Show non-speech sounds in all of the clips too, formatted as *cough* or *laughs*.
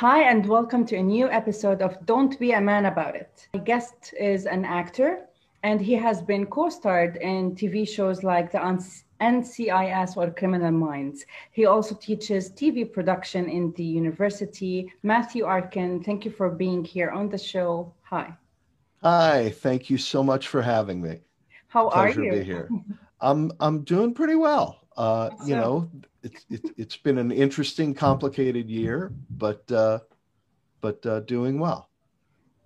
Hi, and welcome to a new episode of Don't Be a Man About It. My guest is an actor, and he has been co starred in TV shows like the NCIS or Criminal Minds. He also teaches TV production in the university. Matthew Arkin, thank you for being here on the show. Hi. Hi, thank you so much for having me. How Pleasure are you? To be here. I'm I'm doing pretty well. Uh, you know, it's it, it's been an interesting, complicated year, but uh, but uh, doing well.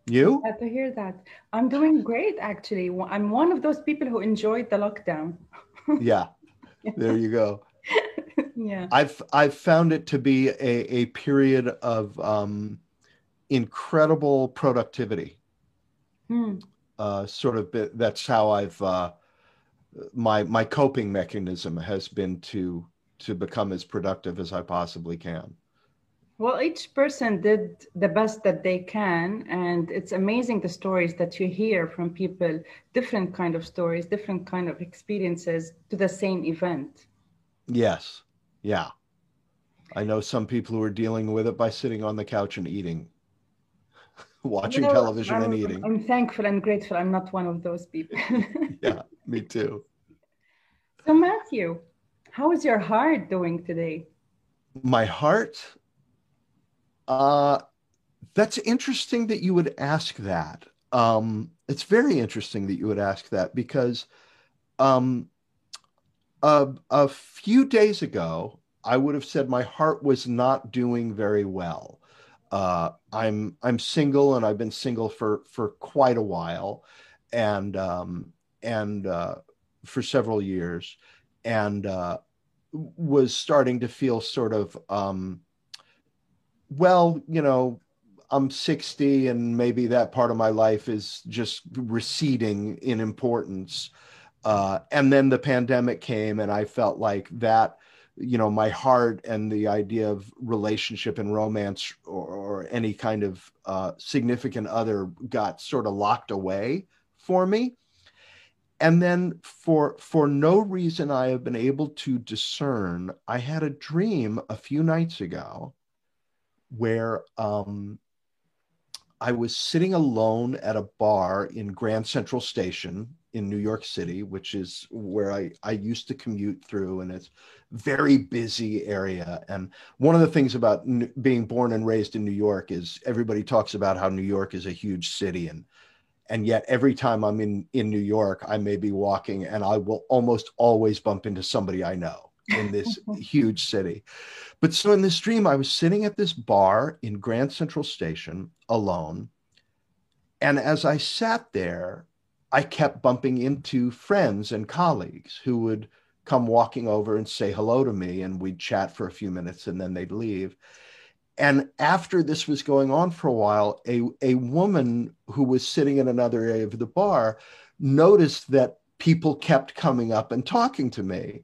You? Glad to hear that. I'm doing great, actually. I'm one of those people who enjoyed the lockdown. *laughs* yeah, there you go. yeah, I've I've found it to be a a period of um, incredible productivity. Hmm. Uh, sort of that's how I've uh, my my coping mechanism has been to to become as productive as I possibly can. Well, each person did the best that they can, and it's amazing the stories that you hear from people, different kind of stories, different kind of experiences to the same event. Yes, yeah. I know some people who are dealing with it by sitting on the couch and eating, *laughs* watching you know, television I'm, and eating. I'm thankful and grateful. I'm not one of those people. *laughs* yeah, *laughs* me too. So, Matthew, how is your heart doing today? My heart? Uh, that's interesting that you would ask that. Um, it's very interesting that you would ask that because um, a, a few days ago, I would have said my heart was not doing very well. Uh, I'm I'm single and I've been single for for quite a while, and um, and uh, for several years, and uh, was starting to feel sort of, um, well, you know, I'm 60 and maybe that part of my life is just receding in importance. Uh, and then the pandemic came and I felt like that, you know, my heart and the idea of relationship and romance or, or any kind of uh, significant other got sort of locked away for me and then for for no reason i have been able to discern i had a dream a few nights ago where um, i was sitting alone at a bar in grand central station in new york city which is where i i used to commute through and it's very busy area. And one of the things about being born and raised in new york is everybody talks about how new york is a huge city and and yet every time i'm in in new york i may be walking and i will almost always bump into somebody i know in this *laughs* huge city. But so in this dream i was sitting at this bar in grand central station alone. And as i sat there i kept bumping into friends and colleagues who would come walking over and say hello to me and we'd chat for a few minutes and then they'd leave and after this was going on for a while, a, a woman who was sitting in another area of the bar noticed that people kept coming up and talking to me.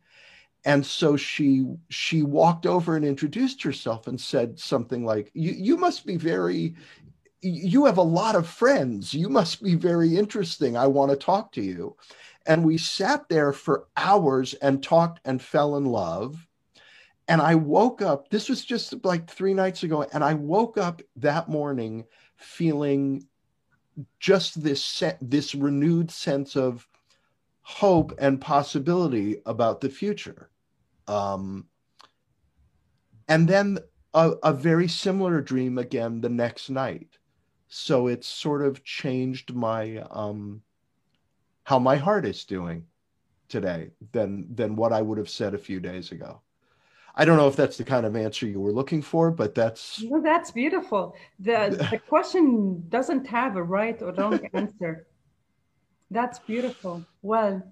And so she she walked over and introduced herself and said something like, you, you must be very you have a lot of friends. You must be very interesting. I want to talk to you. And we sat there for hours and talked and fell in love and I woke up, this was just like three nights ago, and I woke up that morning feeling just this this renewed sense of hope and possibility about the future. Um, and then a, a very similar dream again the next night. So it's sort of changed my um, how my heart is doing today than than what I would have said a few days ago. I don't know if that's the kind of answer you were looking for, but that's no, that's beautiful. The *laughs* the question doesn't have a right or wrong answer. That's beautiful. Well,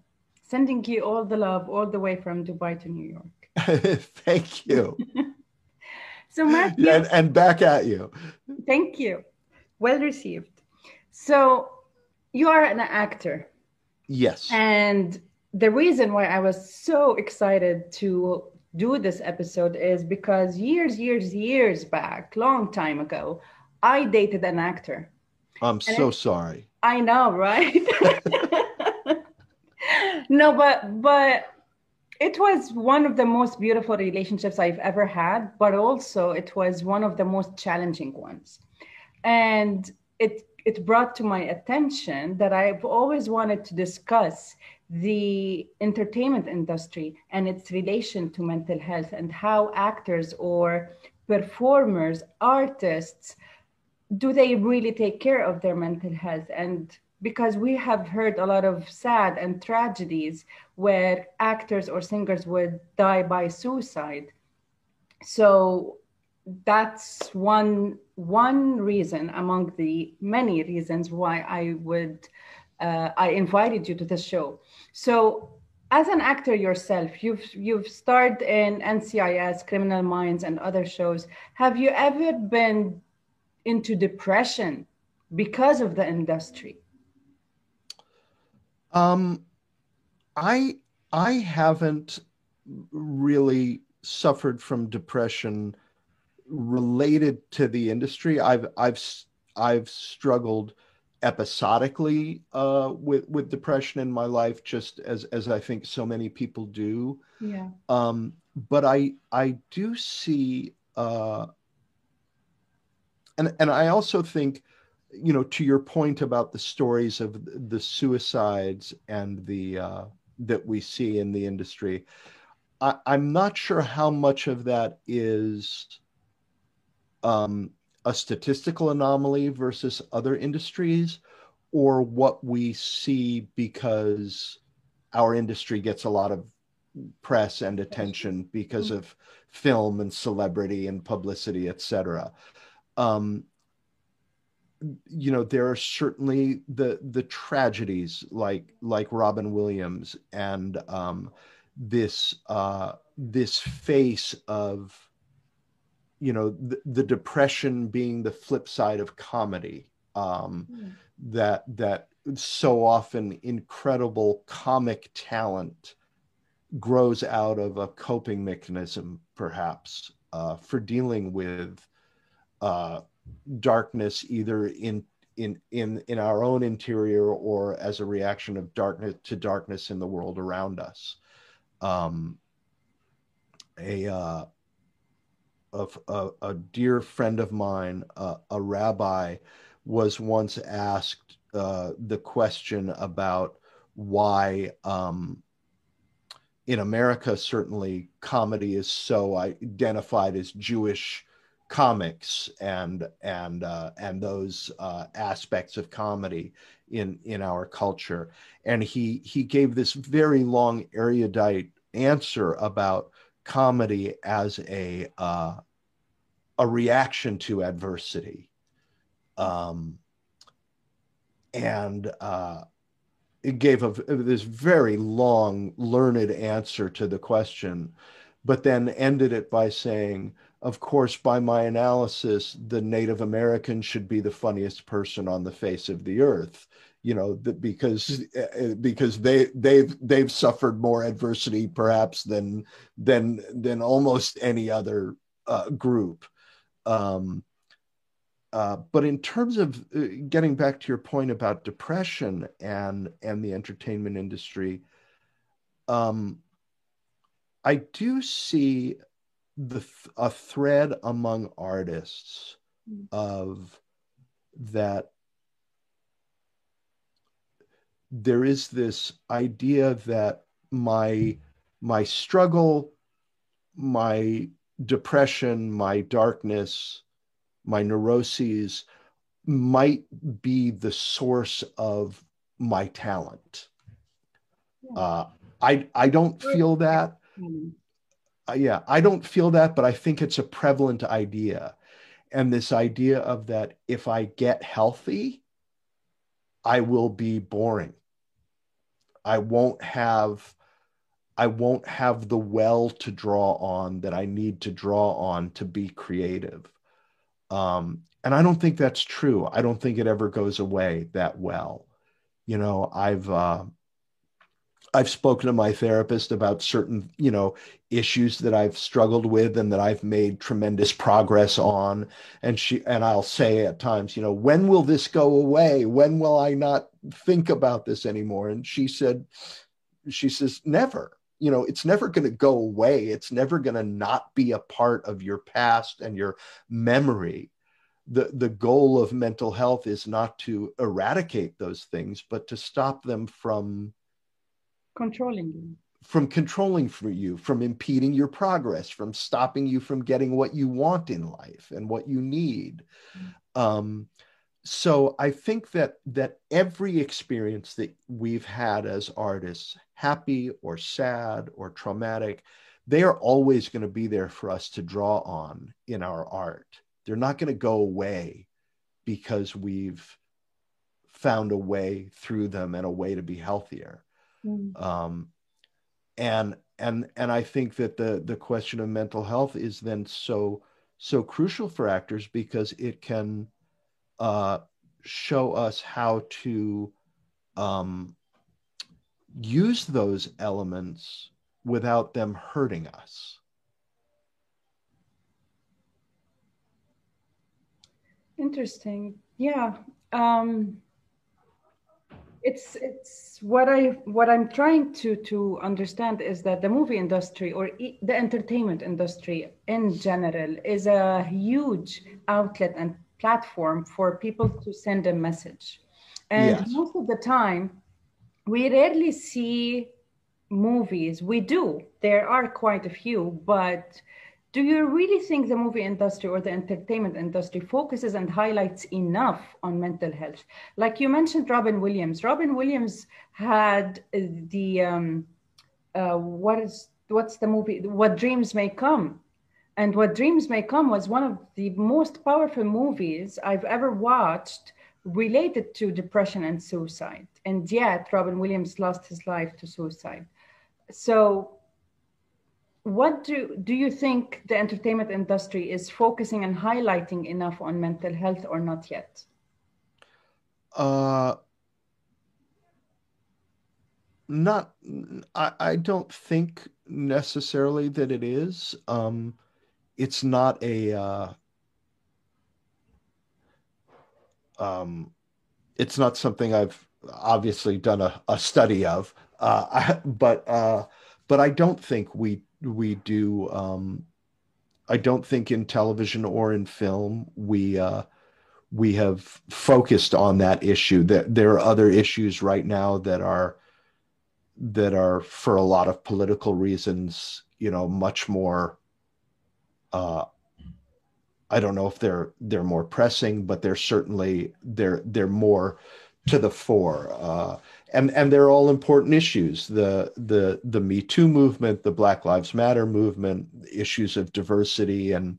sending you all the love all the way from Dubai to New York. *laughs* Thank you. *laughs* so Matthew, and, and back at you. Thank you. Well received. So you are an actor. Yes. And the reason why I was so excited to do this episode is because years, years, years back, long time ago, I dated an actor. I'm and so sorry. I know, right? *laughs* no, but but it was one of the most beautiful relationships I've ever had, but also it was one of the most challenging ones. And it it brought to my attention that I've always wanted to discuss the entertainment industry and its relation to mental health and how actors or performers, artists, do they really take care of their mental health? And because we have heard a lot of sad and tragedies where actors or singers would die by suicide. So that's one one reason among the many reasons why I would uh, I invited you to the show. So as an actor yourself, you've you've starred in NCIS, Criminal Minds, and other shows. Have you ever been into depression because of the industry? Um, I I haven't really suffered from depression related to the industry. I've I've I've struggled episodically uh, with with depression in my life, just as as I think so many people do. Yeah. Um, but I I do see, uh, and and I also think you know, to your point about the stories of the suicides and the uh, that we see in the industry, I, am not sure how much of that is um, a statistical anomaly versus other industries, or what we see because our industry gets a lot of press and attention because mm-hmm. of film and celebrity and publicity, et cetera. Um, you know there are certainly the the tragedies like like robin williams and um this uh this face of you know the, the depression being the flip side of comedy um mm. that that so often incredible comic talent grows out of a coping mechanism perhaps uh, for dealing with uh, darkness either in in in in our own interior or as a reaction of darkness to darkness in the world around us um a uh a, a, a dear friend of mine uh, a rabbi was once asked uh, the question about why um, in America, certainly comedy is so identified as Jewish comics and and uh, and those uh, aspects of comedy in in our culture. And he he gave this very long erudite answer about comedy as a uh, a reaction to adversity. Um, and uh, it gave a, this very long, learned answer to the question, but then ended it by saying, of course, by my analysis, the Native American should be the funniest person on the face of the earth. You know, because uh, because they they've they've suffered more adversity perhaps than than than almost any other uh, group. Um, uh, but in terms of uh, getting back to your point about depression and and the entertainment industry, um, I do see the a thread among artists mm. of that there is this idea that my my struggle my depression my darkness my neuroses might be the source of my talent uh, i i don't feel that mm uh, yeah, I don't feel that, but I think it's a prevalent idea. And this idea of that if I get healthy, I will be boring. I won't have I won't have the well to draw on that I need to draw on to be creative. Um, and I don't think that's true. I don't think it ever goes away that well. You know, I've uh, I've spoken to my therapist about certain, you know, issues that I've struggled with and that I've made tremendous progress on. And she and I'll say at times, you know, when will this go away? When will I not think about this anymore? And she said, she says, never. you know it's never going to go away it's never going to not be a part of your past and your memory the the goal of mental health is not to eradicate those things but to stop them from controlling you from controlling for you from impeding your progress from stopping you from getting what you want in life and what you need mm-hmm. um, so i think that that every experience that we've had as artists happy or sad or traumatic they are always going to be there for us to draw on in our art they're not going to go away because we've found a way through them and a way to be healthier mm. um, and and and i think that the the question of mental health is then so so crucial for actors because it can uh, show us how to um, use those elements without them hurting us. Interesting. Yeah. Um, it's it's what I what I'm trying to to understand is that the movie industry or e- the entertainment industry in general is a huge outlet and platform for people to send a message. And yes. most of the time, we rarely see movies. We do. There are quite a few, but do you really think the movie industry or the entertainment industry focuses and highlights enough on mental health? Like you mentioned, Robin Williams. Robin Williams had the um, uh, what is what's the movie? What Dreams May Come and What Dreams May Come was one of the most powerful movies I've ever watched related to depression and suicide. And yet, Robin Williams lost his life to suicide. So, what do, do you think the entertainment industry is focusing and highlighting enough on mental health or not yet? Uh, not, I, I don't think necessarily that it is. Um, it's not a uh, um, it's not something I've obviously done a, a study of, uh, I, *laughs* but uh, but I don't think we we do. Um, I don't think in television or in film we uh, we have focused on that issue. That there are other issues right now that are that are for a lot of political reasons, you know, much more uh, I don't know if they're they're more pressing, but they're certainly they're they're more to the fore. Uh, and and they're all important issues. The the the Me Too movement, the Black Lives Matter movement, issues of diversity and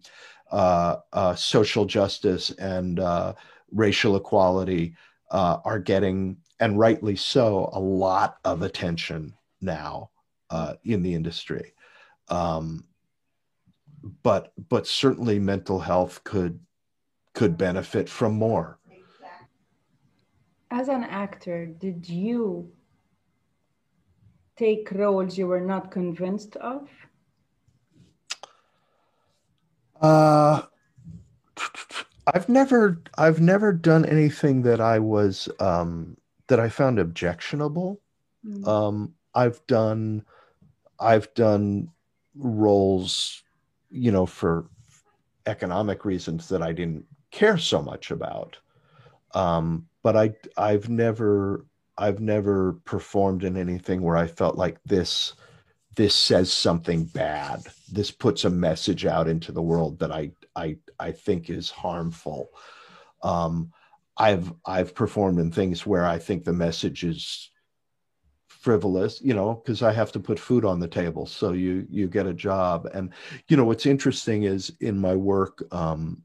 uh, uh, social justice and uh, racial equality uh, are getting, and rightly so, a lot of attention now uh, in the industry. Um, but but certainly mental health could could benefit from more. As an actor did you take roles you were not convinced of? Uh i've never i've never done anything that i was um that i found objectionable. Mm-hmm. um i've done i've done roles you know, for economic reasons that I didn't care so much about. Um, but I, I've never, I've never performed in anything where I felt like this, this says something bad. This puts a message out into the world that I, I, I think is harmful. Um, I've, I've performed in things where I think the message is frivolous you know because i have to put food on the table so you you get a job. And you know what's interesting is in my work um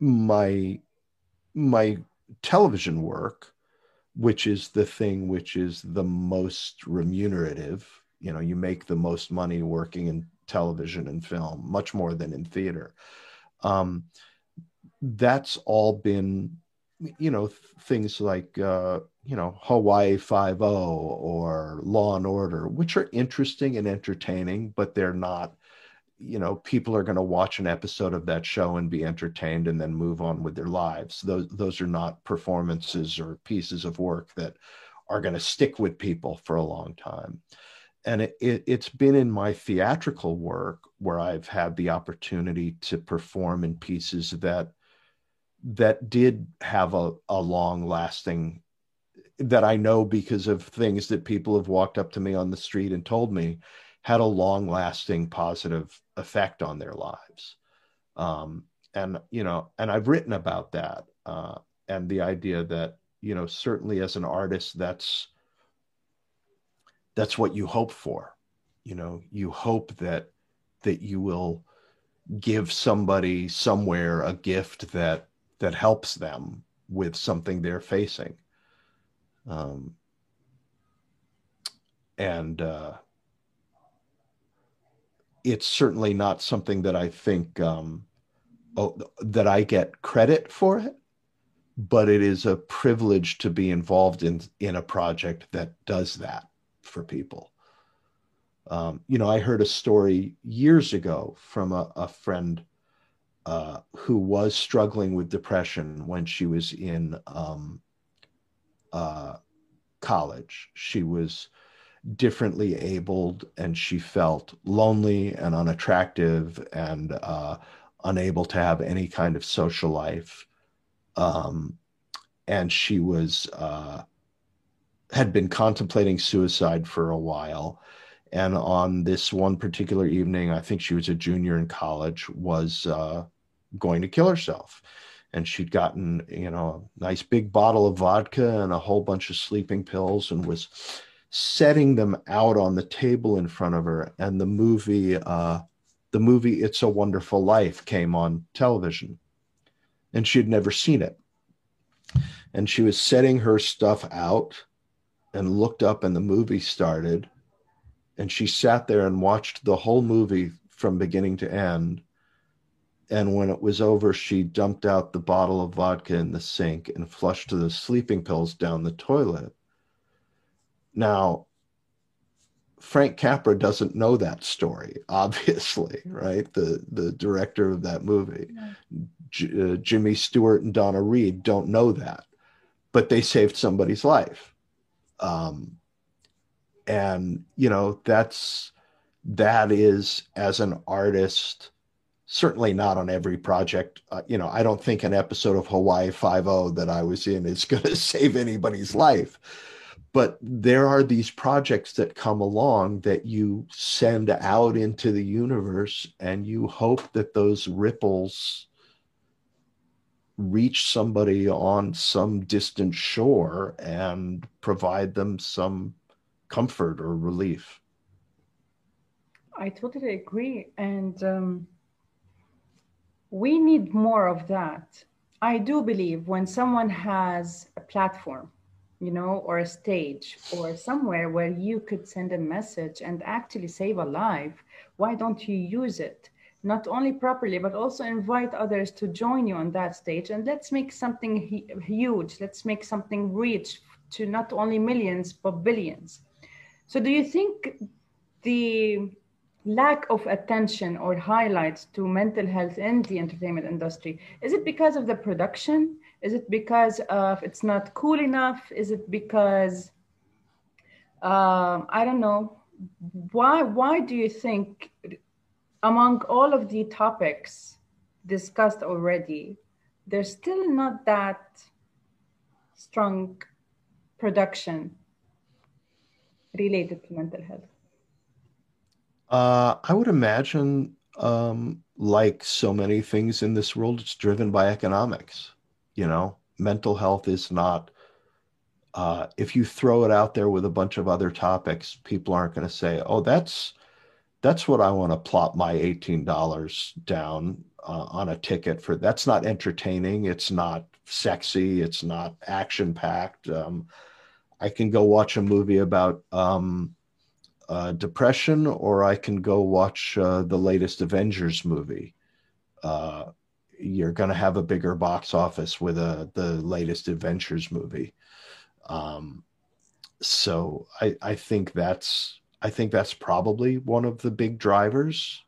my my television work which is the thing which is the most remunerative you know you make the most money working in television and film much more than in theater. Um that's all been you know things like uh you know Hawaii Five O or Law and Order, which are interesting and entertaining, but they're not. You know, people are going to watch an episode of that show and be entertained and then move on with their lives. Those those are not performances or pieces of work that are going to stick with people for a long time. and it, it, it's been in my theatrical work where I've had the opportunity to perform in pieces that that did have a, a long lasting that I know because of things that people have walked up to me on the street and told me had a long lasting positive effect on their lives. Um, and, you know, and I've written about that uh, and the idea that, you know, certainly as an artist, that's, that's what you hope for. You know, you hope that, that you will give somebody somewhere a gift that that helps them with something they're facing. Um, and uh, it's certainly not something that I think um, oh, that I get credit for it, but it is a privilege to be involved in in a project that does that for people. Um, you know, I heard a story years ago from a, a friend uh, who was struggling with depression when she was in um, uh, college. She was differently abled and she felt lonely and unattractive and uh, unable to have any kind of social life. Um, and she was uh, had been contemplating suicide for a while and on this one particular evening i think she was a junior in college was uh, going to kill herself. And she'd gotten, you know, a nice big bottle of vodka and a whole bunch of sleeping pills and was setting them out on the table in front of her. And the movie, uh, the movie It's a Wonderful Life came on television. And she had never seen it. And she was setting her stuff out and looked up, and the movie started. And she sat there and watched the whole movie from beginning to end and when it was over, she dumped out the bottle of vodka in the sink and flushed the sleeping pills down the toilet. Now, Frank Capra doesn't know that story, *laughs* obviously, right? The the director of that movie, J- uh, Jimmy Stewart and Donna Reed don't know that, but they saved somebody's life, um, and you know that's that is as an artist certainly not on every project. Uh, you know, I don't think an episode of Hawaii Five O that I was in is *laughs* going to save anybody's life. But there are these projects that come along that you send out into the universe, and you hope that those ripples reach somebody on some distant shore and provide them some comfort or relief. I totally agree. And um, we need more of that. I do believe when someone has a platform, you know, or a stage or somewhere where you could send a message and actually save a life, why don't you use it? Not only properly, but also invite others to join you on that stage and let's make something huge. Let's make something reach to not only millions, but billions. So, do you think the lack of attention or highlights to mental health in the entertainment industry? Is it because of the production? Is it because of it's not cool enough? Is it because um, I don't know? Why why do you think among all of the topics discussed already, there's still not that strong production related to mental health? Uh, I would imagine, um, like so many things in this world, it's driven by economics. You know, mental health is not. Uh, if you throw it out there with a bunch of other topics, people aren't going to say, "Oh, that's that's what I want to plop my eighteen dollars down uh, on a ticket for." That's not entertaining. It's not sexy. It's not action packed. Um, I can go watch a movie about um, uh, depression, or I can go watch uh, the latest Avengers movie. Uh, you're going to have a bigger box office with a, uh, the latest Avengers movie. Um, so I, I think that's I think that's probably one of the big drivers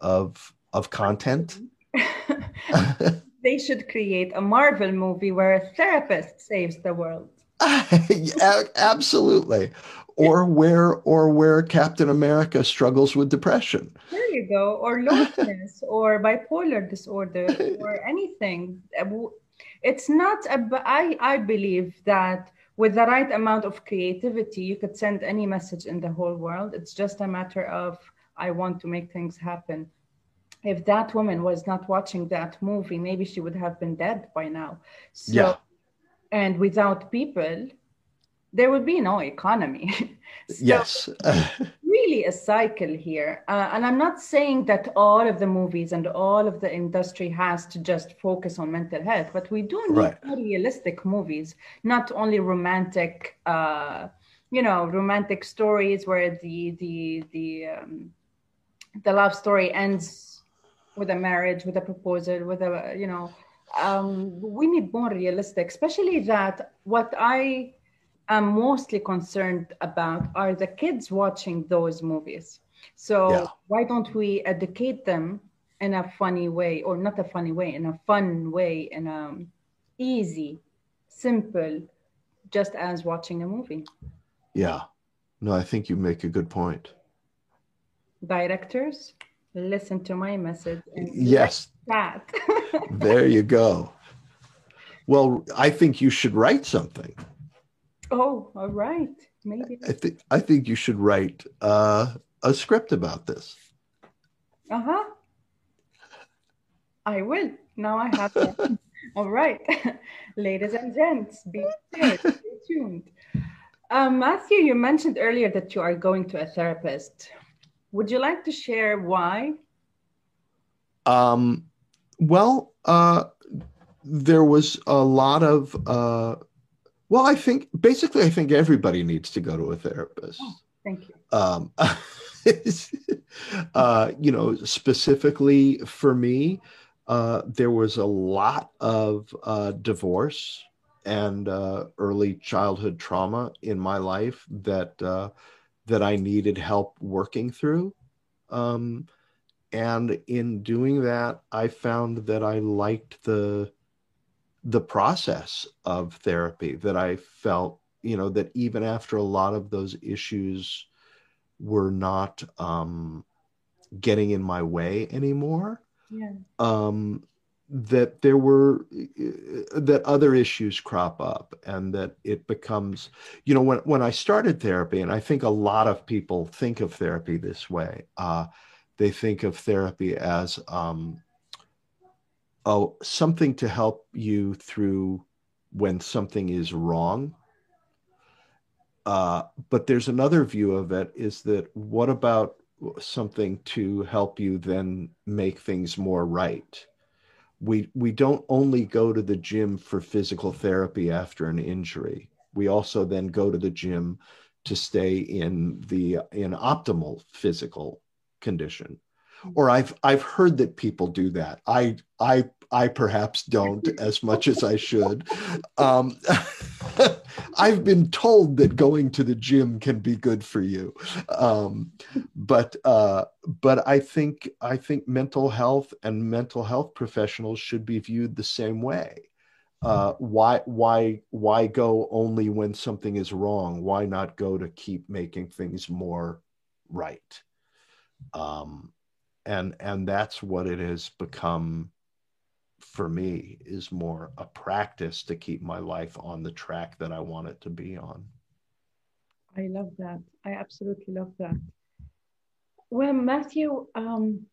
of of content. *laughs* they should create a Marvel movie where a therapist saves the world. *laughs* absolutely. Or where or where captain america struggles with depression. There you go. Or loneliness *laughs* or bipolar disorder or anything. Uh, it's not I, I believe that with the right amount of creativity you could send any message in the whole world. It's just a matter of i want to make things happen. If that woman was not watching that movie maybe she would have been dead by now. So yeah. And without people there would be no economy. *laughs* so yes. *laughs* really a cycle here. Uh, and I'm not saying that all of the movies and all of the industry has to just focus on mental health, but we do need right. realistic movies, not only romantic, uh, you know, romantic stories where the, the, the, um, the love story ends with a marriage, with a proposal, with a, you know, um, we need more realistic, especially that what I I'm mostly concerned about are the kids watching those movies. So yeah. why don't we educate them in a funny way, or not a funny way, in a fun way, in a easy, simple, just as watching a movie. Yeah. No, I think you make a good point. Directors, listen to my message. yes. That. *laughs* there you go. Well, I think you should write something. Oh, all right. Maybe. I think I think you should write uh, a script about this. Uh huh. I will. Now I have to. *laughs* all right, *laughs* ladies and gents, be stay tuned. Um, Matthew, you mentioned earlier that you are going to a therapist. Would you like to share why? Um, well, uh, there was a lot of uh, well, I think basically, I think everybody needs to go to a therapist. Oh, thank you. Um, *laughs* uh, you know, specifically for me, uh, there was a lot of uh, divorce and uh, early childhood trauma in my life that uh, that I needed help working through. Um, and in doing that, I found that I liked the the process of therapy that I felt, you know, that even after a lot of those issues were not um, getting in my way anymore, yeah. um, that there were that other issues crop up and that it becomes you know when when i started therapy and i think a lot of people think of therapy this way uh, they think of therapy as um, oh, something to help you through when something is wrong. Uh, but there's another view of it is that what about something to help you then make things more right? We, we don't only go to the gym for physical therapy after an injury. We also then go to the gym to stay in the in optimal physical condition or I've I've heard that people do that. I I I perhaps don't *laughs* as much as I should. Um, *laughs* I've been told that going to the gym can be good for you, um, but uh, but I think I think mental health and mental health professionals should be viewed the same way. Uh, why why why go only when something is wrong? Why not go to keep making things more right? Um, and and that's what it has become for me is more a practice to keep my life on the track that I want it to be on. I love that. I absolutely love that. Well, Matthew, um,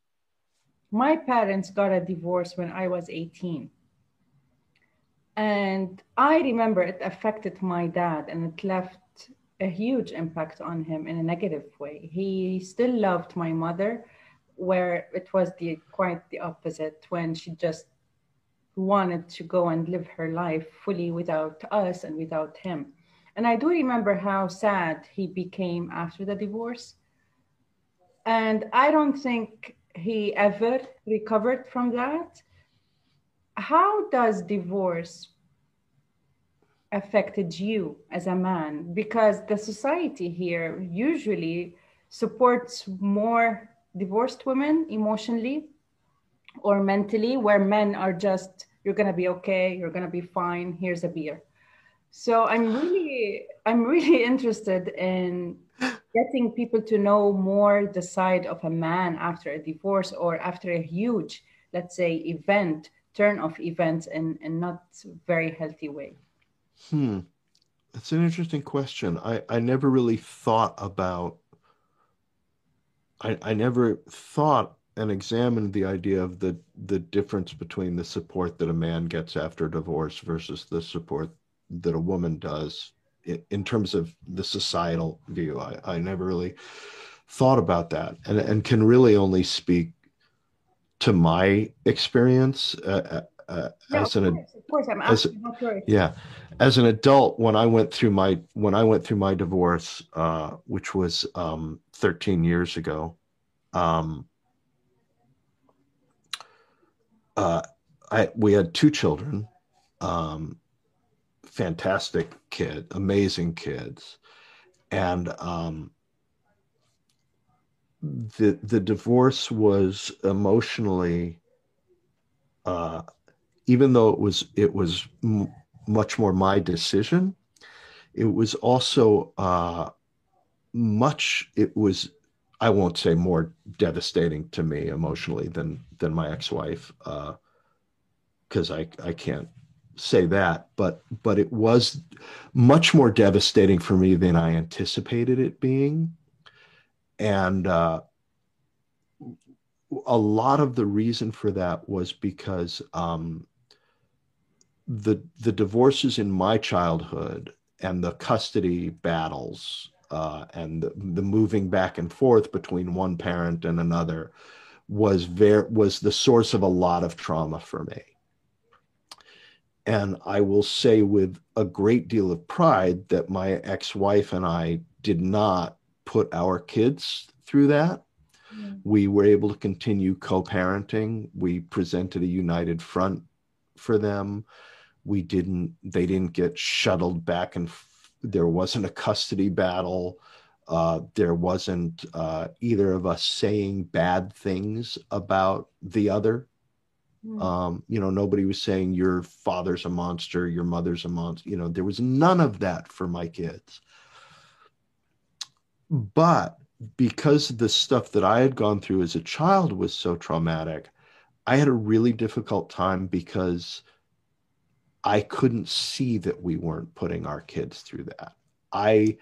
my parents got a divorce when I was 18. And I remember it affected my dad and it left a huge impact on him in a negative way. He still loved my mother, where it was the quite the opposite when she just wanted to go and live her life fully without us and without him. And I do remember how sad he became after the divorce. And I don't think he ever recovered from that. How does divorce affected you as a man? Because the society here usually supports more divorced women emotionally or mentally, where men are just, you're going to be okay, you're going to be fine, here's a beer. So I'm really, I'm really *laughs* interested in getting people to know more the side of a man after a divorce or after a huge, let's say, event, turn of events in in not very healthy way. Hmm. That's an interesting question. I, I never really thought about I, I never thought and examined the idea of the the difference between the support that a man gets after divorce versus the support that a woman does in, in terms of the societal view. I, I never really thought about that and, and can really only speak to my experience uh, uh, uh yeah, as an course, I'm asking as, yeah. As an adult when I went through my when I went through my divorce uh, which was um, 13 years ago um, uh, I we had two children um, fantastic kid, amazing kids, and um, the the divorce was emotionally, uh, even though it was it was m- much more my decision, it was also uh, much. It was I won't say more devastating to me emotionally than than my ex wife because uh, I I can't say that, but but it was much more devastating for me than I anticipated it being, and uh, a lot of the reason for that was because um, the the divorces in my childhood and the custody battles uh, and the, the moving back and forth between one parent and another was very was the source of a lot of trauma for me and I will say with a great deal of pride that my ex wife and I did not put our kids through that. Mm. We were able to continue co parenting. We presented a united front for them. We didn't, they didn't get shuttled back and f- there wasn't a custody battle. Uh, there wasn't uh, either of us saying bad things about the other Hmm. Um, you know, nobody was saying your father's a monster, your mother's a monster. You know, there was none of that for my kids. But because the stuff that I had gone through as a child was so traumatic, I had a really difficult time because I couldn't see that we weren't putting our kids through that. I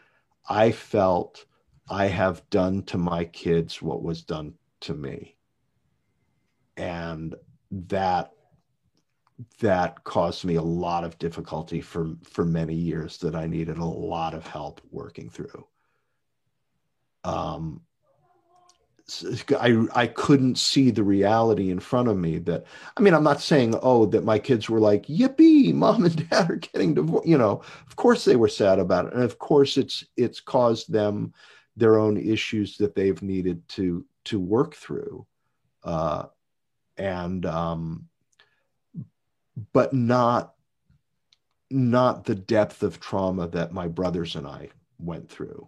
I felt I have done to my kids what was done to me. And that that caused me a lot of difficulty for for many years that I needed a lot of help working through. Um, I I couldn't see the reality in front of me that I mean I'm not saying oh that my kids were like yippee mom and dad are getting divorced you know of course they were sad about it and of course it's it's caused them their own issues that they've needed to to work through uh, and um, but not not the depth of trauma that my brothers and I went through.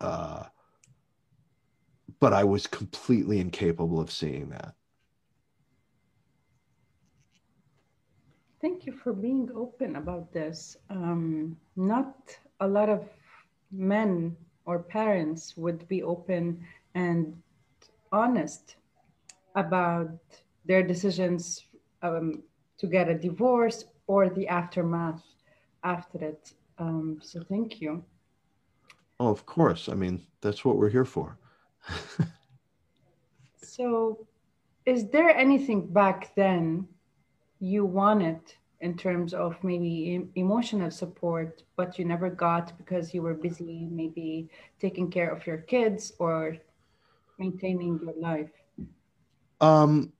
Uh, but I was completely incapable of seeing that. Thank you for being open about this. Um, not a lot of men or parents would be open and honest about their decisions um, to get a divorce or the aftermath after it. Um, so thank you. Oh, of course. I mean, that's what we're here for. So, is there anything back then you wanted in terms of maybe emotional support, but you never got because you were busy, maybe taking care of your kids or maintaining your life? Um,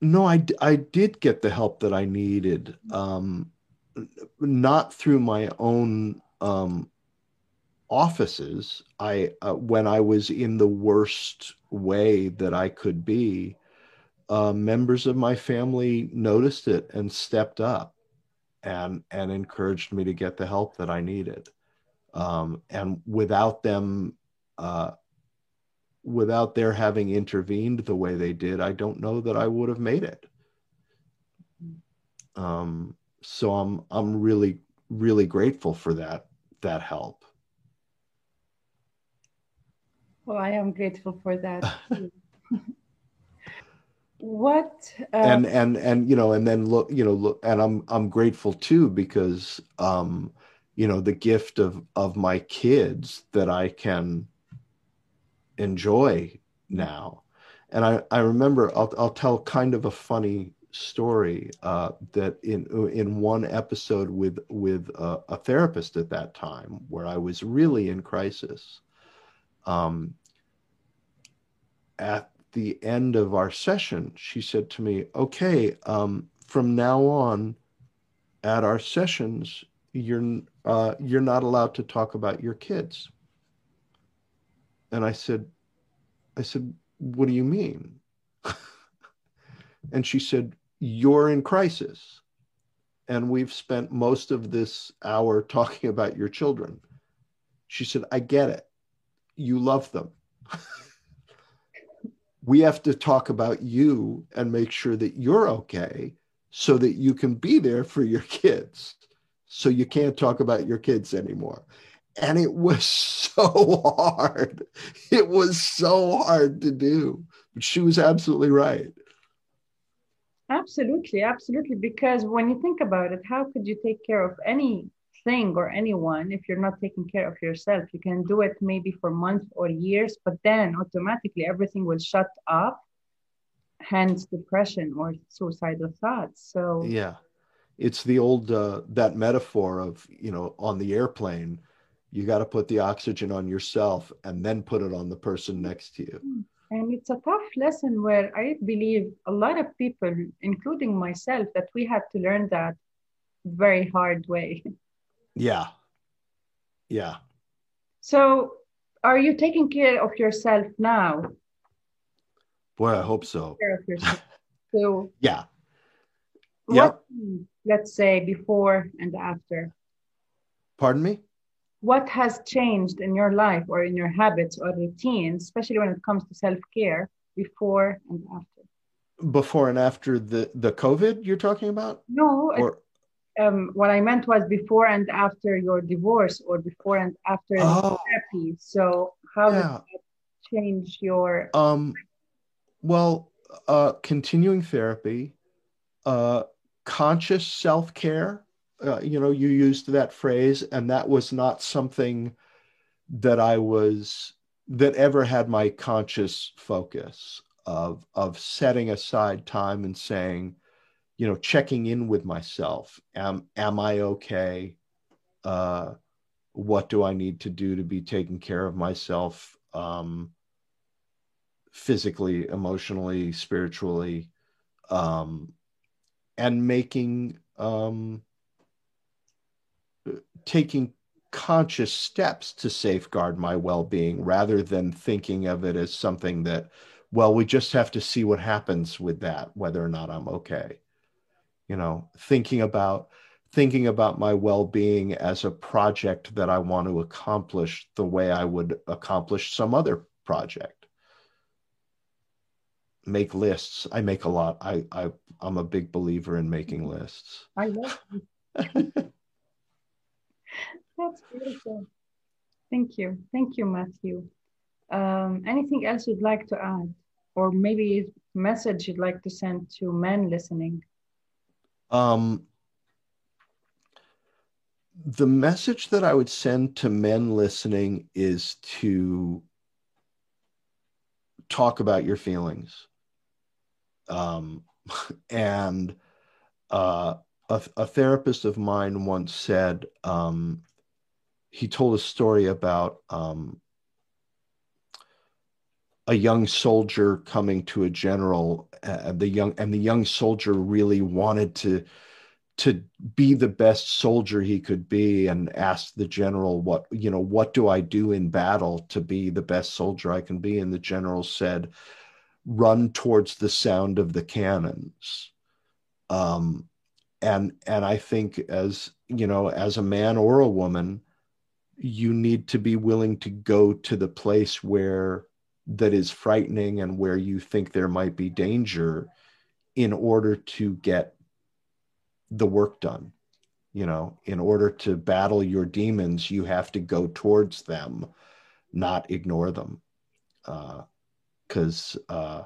no, I, I did get the help that I needed, um, not through my own um, offices. I uh, when I was in the worst way that I could be, uh, members of my family noticed it and stepped up, and and encouraged me to get the help that I needed. Um, and without them uh, without their having intervened the way they did, I don't know that I would have made it. Um, so I'm I'm really really grateful for that that help. Well, I am grateful for that. *laughs* what uh, and and and you know and then look you know look and i'm i'm grateful too because um you know the gift of of my kids that i can enjoy now and i i remember i'll, I'll tell kind of a funny story uh, that in in one episode with with a, a, therapist at that time where I was really in crisis. Um, at the end of our session, she said to me, "Okay, um, from now on, at our sessions, you're uh, you're not allowed to talk about your kids." And I said, "I said, what do you mean?" *laughs* and she said, you're in crisis. And we've spent most of this hour talking about your children. She said, I get it. You love them. we have to talk about you and make sure that you're okay so that you can be there for your kids. So you can't talk about your kids anymore. And it was *laughs* so hard. It was so hard to do. But she was absolutely right. Absolutely, absolutely. Because when you think about it, how could you take care of anything or anyone if you're not taking care of yourself? You can do it maybe for months or years, but then automatically everything will shut up, hence depression or suicidal thoughts. So, yeah, it's the old uh, that metaphor of you know on the airplane, you got to put the oxygen on yourself and then put it on the person next to you. Mm-hmm and it's a tough lesson where I believe a lot of people, including myself, that we had to learn that very hard way. *laughs* Yeah. Yeah. So, are you taking care of yourself now? Boy, I hope so. So, *laughs* yeah. What, let's say before and after. Pardon me? what has changed in your life or in your habits or routines, especially when it comes to self care, before and after? Before and after the the COVID you're talking about? No. Or, um, what I meant was before and after your divorce, or before and after oh. therapy. So how yeah. did that change your? Um, well, uh, continuing therapy, uh, conscious self care uh, you know, you used that phrase, and that was not something that I was that ever had my conscious focus of of setting aside time and saying, you know, checking in with myself. Am am I okay? Uh, what do I need to do to be taking care of myself um, physically, emotionally, spiritually, um, and making um, taking conscious steps to safeguard my well-being rather than thinking of it as something that well we just have to see what happens with that whether or not i'm okay you know thinking about thinking about my well-being as a project that i want to accomplish the way i would accomplish some other project make lists i make a lot i, I i'm a big believer in making lists i love *laughs* That's beautiful. Thank you. Thank you, Matthew. Um, anything else you'd like to add? Or maybe a message you'd like to send to men listening? Um, the message that I would send to men listening is to talk about your feelings. Um, *laughs* and uh, a, a, therapist of mine once said, um, he told a story about um, a young soldier coming to a general. Uh, the young and the young soldier really wanted to to be the best soldier he could be, and asked the general, "What you know? What do I do in battle to be the best soldier I can be?" And the general said, "Run towards the sound of the cannons." Um, and and I think as you know, as a man or a woman you need to be willing to go to the place where that is frightening and where you think there might be danger in order to get the work done you know? In order to battle your demons you have to go towards them not ignore them. Because uh, uh,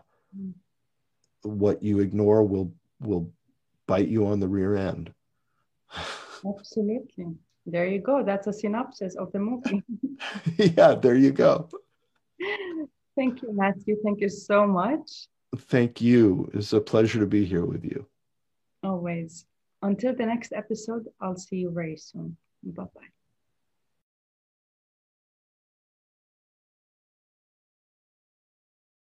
what you ignore will will bite you on the rear end. Absolutely. There you go. That's a synopsis of the movie. *laughs* Yeah there you go *laughs* thank you matthew. Thank you so much. Thank you. It's a pleasure to be here with you. Always. Until the next episode, I'll see you very soon. Bye bye.